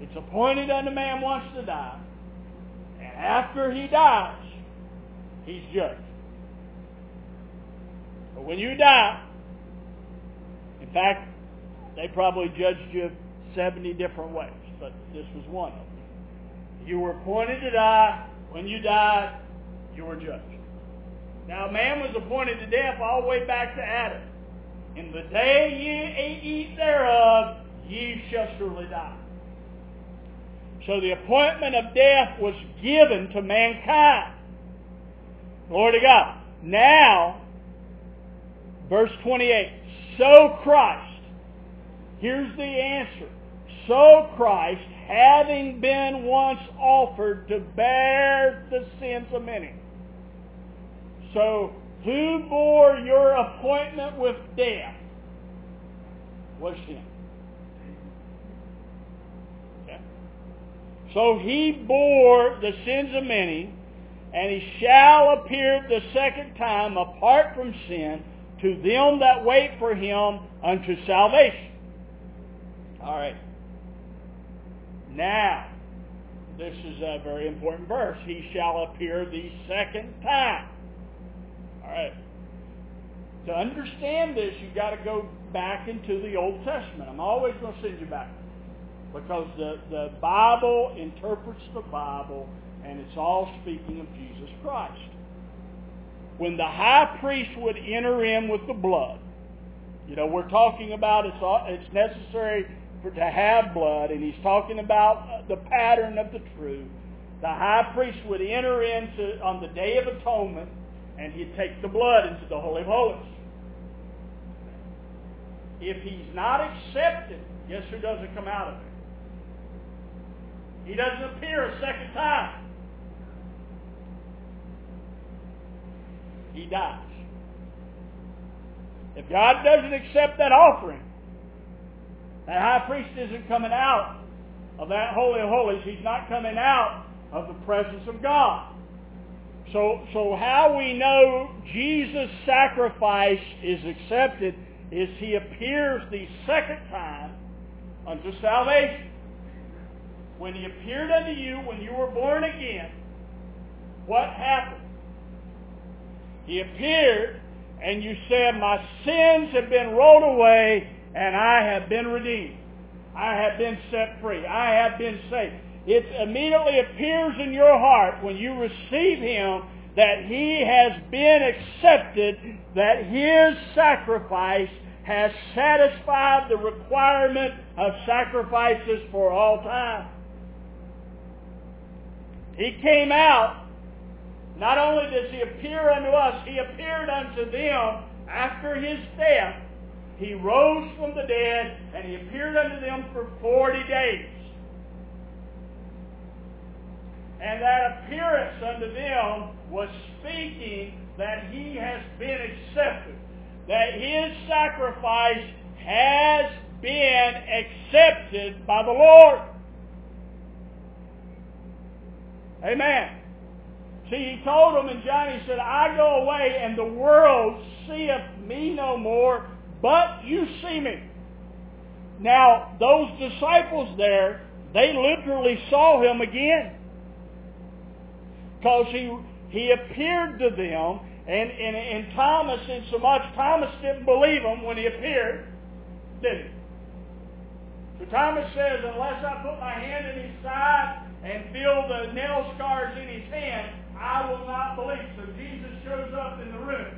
It's appointed unto man once to die. And after he dies, he's judged. But when you die, in fact, they probably judged you 70 different ways, but this was one of them. You were appointed to die. When you died, you were judged. Now, man was appointed to death all the way back to Adam. In the day ye eat thereof, ye shall surely die. So the appointment of death was given to mankind. Glory to God. Now, verse 28, so Christ, here's the answer. So Christ, having been once offered to bear the sins of many. So, who bore your appointment with death? Was. Okay. So he bore the sins of many, and he shall appear the second time apart from sin to them that wait for him unto salvation. All right. Now, this is a very important verse. He shall appear the second time. All right. To understand this, you've got to go back into the Old Testament. I'm always going to send you back. Because the, the Bible interprets the Bible, and it's all speaking of Jesus Christ. When the high priest would enter in with the blood, you know, we're talking about it's, it's necessary for, to have blood, and he's talking about uh, the pattern of the truth. The high priest would enter into on the Day of Atonement, and he'd take the blood into the Holy of Holies. If he's not accepted, guess who doesn't come out of it? He doesn't appear a second time. He dies. If God doesn't accept that offering, that high priest isn't coming out of that Holy of Holies. He's not coming out of the presence of God. So, so how we know Jesus' sacrifice is accepted is he appears the second time unto salvation. When he appeared unto you when you were born again, what happened? He appeared and you said, my sins have been rolled away and I have been redeemed. I have been set free. I have been saved. It immediately appears in your heart when you receive Him that He has been accepted, that His sacrifice has satisfied the requirement of sacrifices for all time. He came out, not only does He appear unto us, He appeared unto them after His death he rose from the dead and he appeared unto them for 40 days. And that appearance unto them was speaking that he has been accepted, that his sacrifice has been accepted by the Lord. Amen. See, he told them in John, he said, I go away and the world seeth me no more, but you see me. Now, those disciples there, they literally saw him again. Because he, he appeared to them, and, and, and Thomas, in so much, Thomas didn't believe him when he appeared, did he? So Thomas says, unless I put my hand in his side and feel the nail scars in his hand, I will not believe. So Jesus shows up in the room.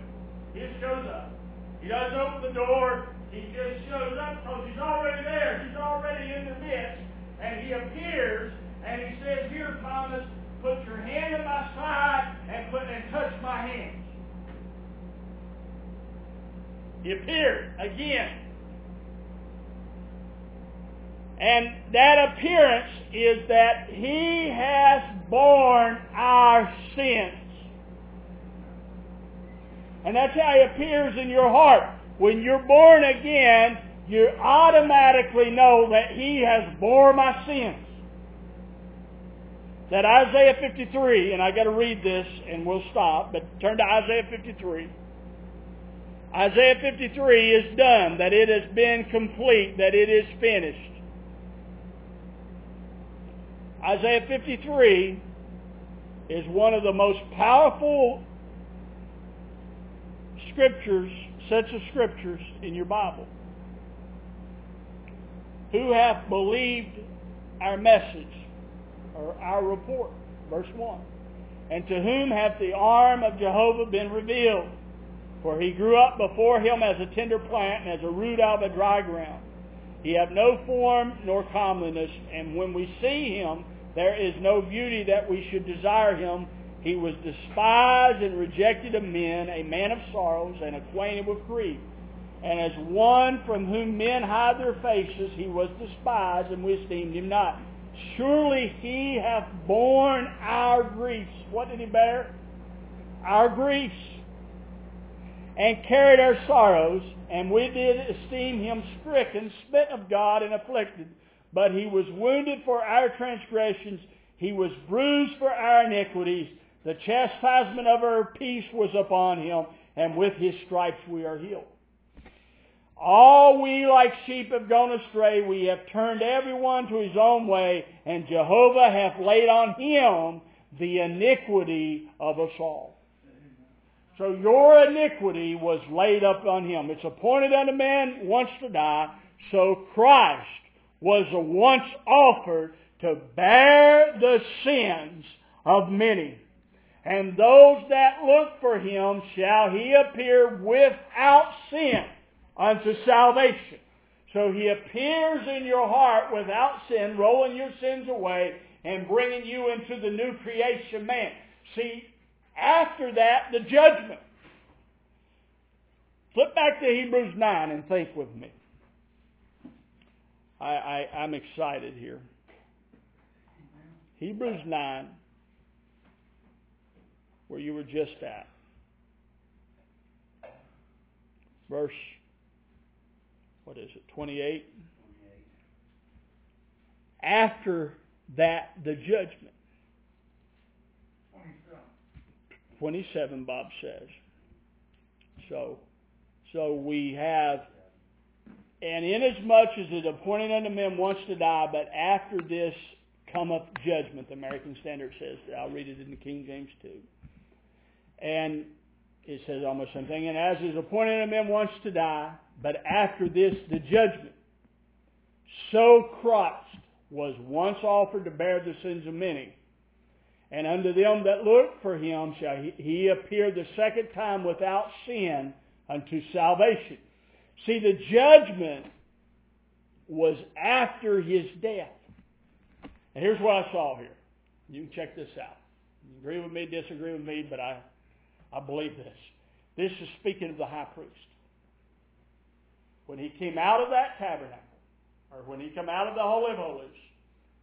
He shows up. He doesn't open the door. He just shows up because he's already there. He's already in the midst. And he appears and he says, Here, Thomas, put your hand in my side and put and touch my hands. He appeared again. And that appearance is that he has borne our sins. And that's how he appears in your heart. When you're born again, you automatically know that he has borne my sins. That Isaiah 53, and I got to read this and we'll stop, but turn to Isaiah 53. Isaiah 53 is done, that it has been complete, that it is finished. Isaiah 53 is one of the most powerful scriptures, sets of scriptures in your Bible. Who hath believed our message or our report? Verse 1. And to whom hath the arm of Jehovah been revealed? For he grew up before him as a tender plant and as a root out of a dry ground. He hath no form nor comeliness, and when we see him, there is no beauty that we should desire him. He was despised and rejected of men, a man of sorrows and acquainted with grief. And as one from whom men hide their faces, he was despised, and we esteemed him not. Surely he hath borne our griefs. What did he bear? Our griefs. And carried our sorrows, and we did esteem him stricken, smitten of God, and afflicted. But he was wounded for our transgressions, he was bruised for our iniquities. The chastisement of our peace was upon him, and with his stripes we are healed. All we like sheep have gone astray. We have turned everyone to his own way, and Jehovah hath laid on him the iniquity of us all. So your iniquity was laid up on him. It's appointed unto man once to die. So Christ was once offered to bear the sins of many. And those that look for him shall he appear without sin unto salvation. So he appears in your heart without sin, rolling your sins away and bringing you into the new creation man. See, after that, the judgment. Flip back to Hebrews 9 and think with me. I, I, I'm excited here. Hebrews 9, where you were just at. Verse, what is it, 28? After that, the judgment. 27, Bob says. So, so we have, and inasmuch as it appointed unto men once to die, but after this cometh judgment, the American Standard says. I'll read it in the King James too. And it says almost the same thing. And as is appointed unto men once to die, but after this the judgment. So Christ was once offered to bear the sins of many. And unto them that look for him shall he, he appear the second time without sin unto salvation. See, the judgment was after his death. And here's what I saw here. You can check this out. You agree with me, disagree with me, but I, I believe this. This is speaking of the high priest. When he came out of that tabernacle, or when he came out of the Holy of Holies,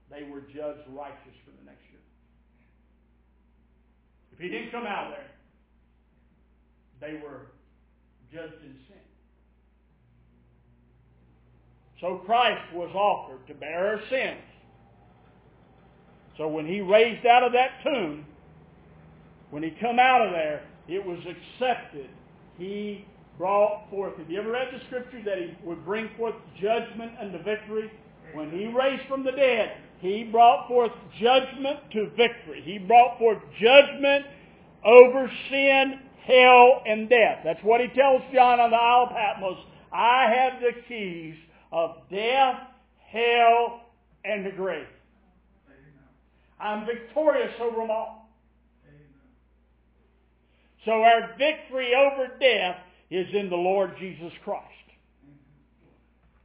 they were judged righteous for the next year. If he didn't come out there, they were judged in sin. So Christ was offered to bear our sins. So when he raised out of that tomb, when he come out of there, it was accepted. He brought forth. Have you ever read the scripture that he would bring forth judgment and the victory? When he raised from the dead, he brought forth judgment to victory. He brought forth judgment over sin, hell, and death. That's what he tells John on the Isle of Patmos. I have the keys of death, hell, and the grave. I'm victorious over them all. So our victory over death is in the Lord Jesus Christ.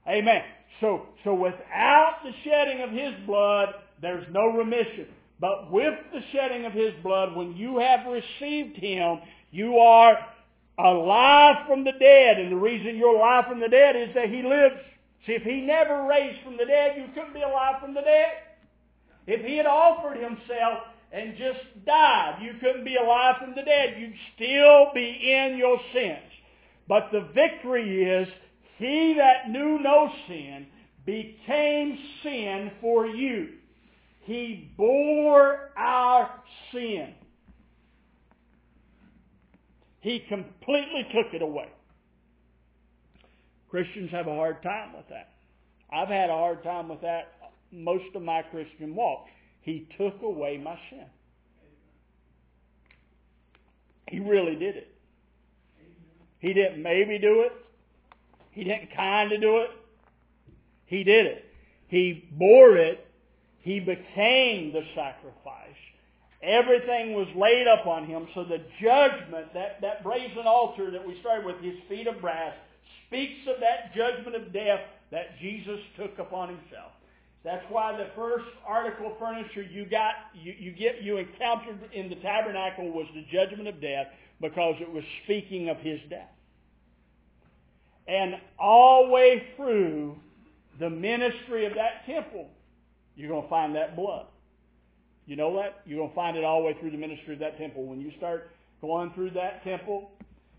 Amen. So, so without the shedding of His blood, there's no remission. But with the shedding of His blood, when you have received Him, you are alive from the dead. And the reason you're alive from the dead is that He lives. See, if He never raised from the dead, you couldn't be alive from the dead. If He had offered Himself and just died, you couldn't be alive from the dead. You'd still be in your sins. But the victory is he that knew no sin became sin for you. He bore our sin. He completely took it away. Christians have a hard time with that. I've had a hard time with that most of my Christian walk. He took away my sin. He really did it. He didn't maybe do it. He didn't kind of do it. He did it. He bore it. He became the sacrifice. Everything was laid up on him. So the judgment, that, that brazen altar that we started with, his feet of brass, speaks of that judgment of death that Jesus took upon himself. That's why the first article of furniture you got, you, you get, you encountered in the tabernacle was the judgment of death because it was speaking of his death. And all the way through the ministry of that temple, you're going to find that blood. You know that? You're going to find it all the way through the ministry of that temple. When you start going through that temple,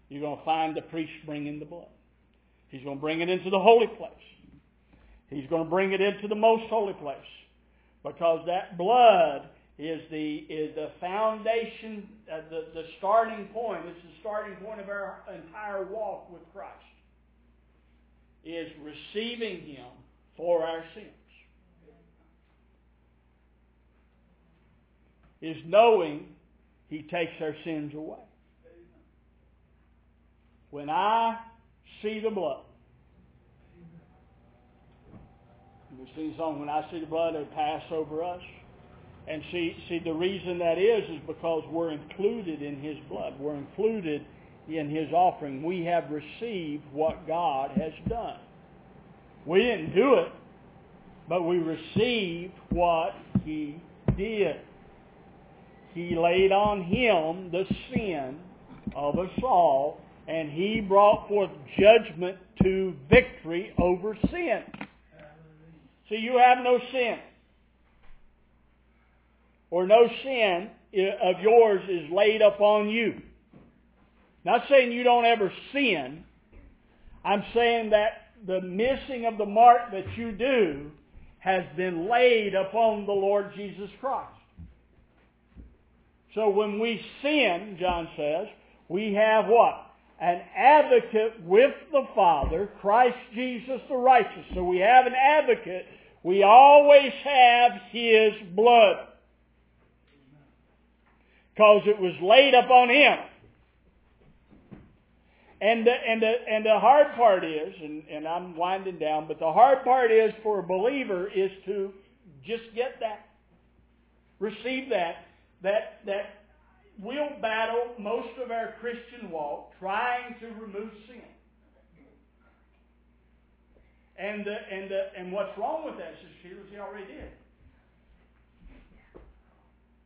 you're going to find the priest bringing the blood. He's going to bring it into the holy place. He's going to bring it into the most holy place. Because that blood is the, is the foundation, uh, the, the starting point. It's the starting point of our entire walk with Christ. Is receiving Him for our sins. Is knowing He takes our sins away. When I see the blood, we sing the song, When I see the blood, it pass over us. And see, see, the reason that is is because we're included in His blood. We're included in His offering. We have received what God has done. We didn't do it, but we received what He did. He laid on Him the sin of us all, and He brought forth judgment to victory over sin. So you have no sin or no sin of yours is laid upon you. Not saying you don't ever sin. I'm saying that the missing of the mark that you do has been laid upon the Lord Jesus Christ. So when we sin, John says, we have what? An advocate with the Father, Christ Jesus the righteous. So we have an advocate. We always have His blood because it was laid upon him. And the, and the, and the hard part is, and, and I'm winding down, but the hard part is for a believer is to just get that, receive that, that, that we'll battle most of our Christian walk trying to remove sin. And, the, and, the, and what's wrong with that, Sister Sheila, he already did.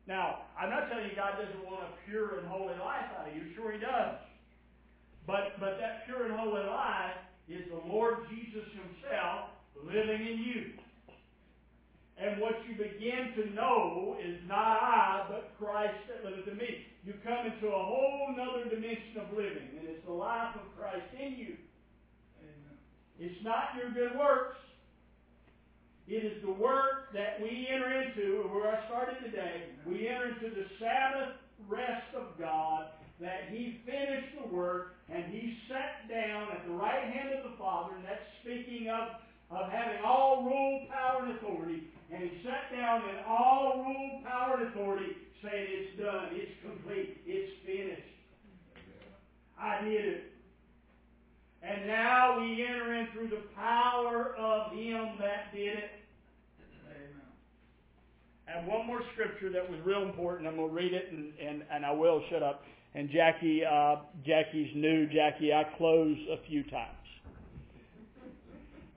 Now, I'm not telling you God doesn't want a pure and holy life out of you. Sure He does. But, but that pure and holy life is the Lord Jesus Himself living in you. And what you begin to know is not I, but Christ that liveth in me. You come into a whole other dimension of living, and it's the life of Christ in you. Amen. It's not your good works. It is the work that we enter into, where I started today, we enter into the Sabbath rest of God, that He finished the work, and He sat down at the right hand of the Father, and that's speaking of, of having all rule, power, and authority, and He sat down in all rule, power, and authority, saying, it's done, it's complete, it's finished. I did it. And now we enter in through the power of Him that did it. And one more scripture that was real important. I'm going to read it, and, and, and I will shut up. And Jackie, uh, Jackie's new. Jackie, I close a few times.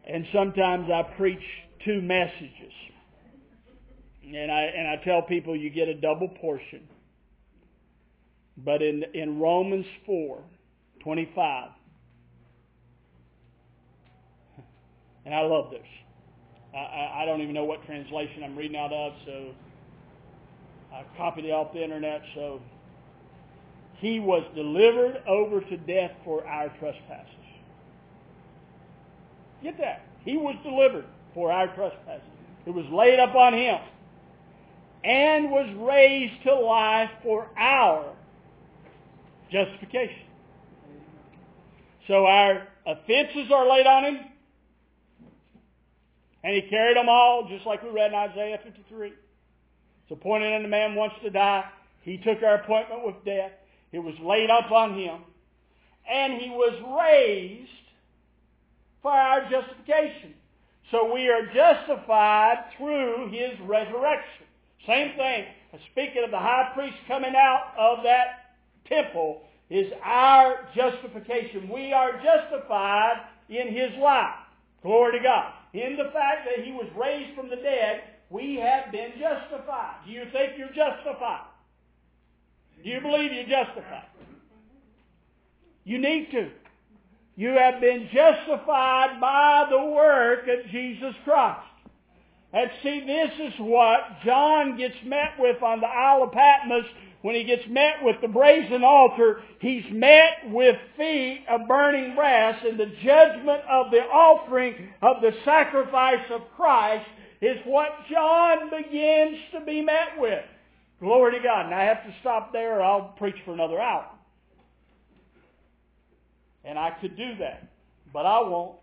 And sometimes I preach two messages. And I, and I tell people you get a double portion. But in, in Romans 4, 25, and I love this. I, I don't even know what translation I'm reading out of, so I copied it off the internet. So he was delivered over to death for our trespasses. Get that? He was delivered for our trespasses. It was laid upon him and was raised to life for our justification. So our offenses are laid on him. And he carried them all, just like we read in Isaiah 53. It's appointed unto man once to die. He took our appointment with death. It was laid up on him. And he was raised for our justification. So we are justified through his resurrection. Same thing. Speaking of the high priest coming out of that temple is our justification. We are justified in his life. Glory to God. in the fact that he was raised from the dead, we have been justified. Do you think you're justified? Do you believe you're justified? You need to. You have been justified by the work of Jesus Christ. And see, this is what John gets met with on the Isle of Patmos when he gets met with the brazen altar. He's met with feet of burning brass and the judgment of the offering of the sacrifice of Christ is what John begins to be met with. Glory to God. And I have to stop there or I'll preach for another hour. And I could do that. But I won't.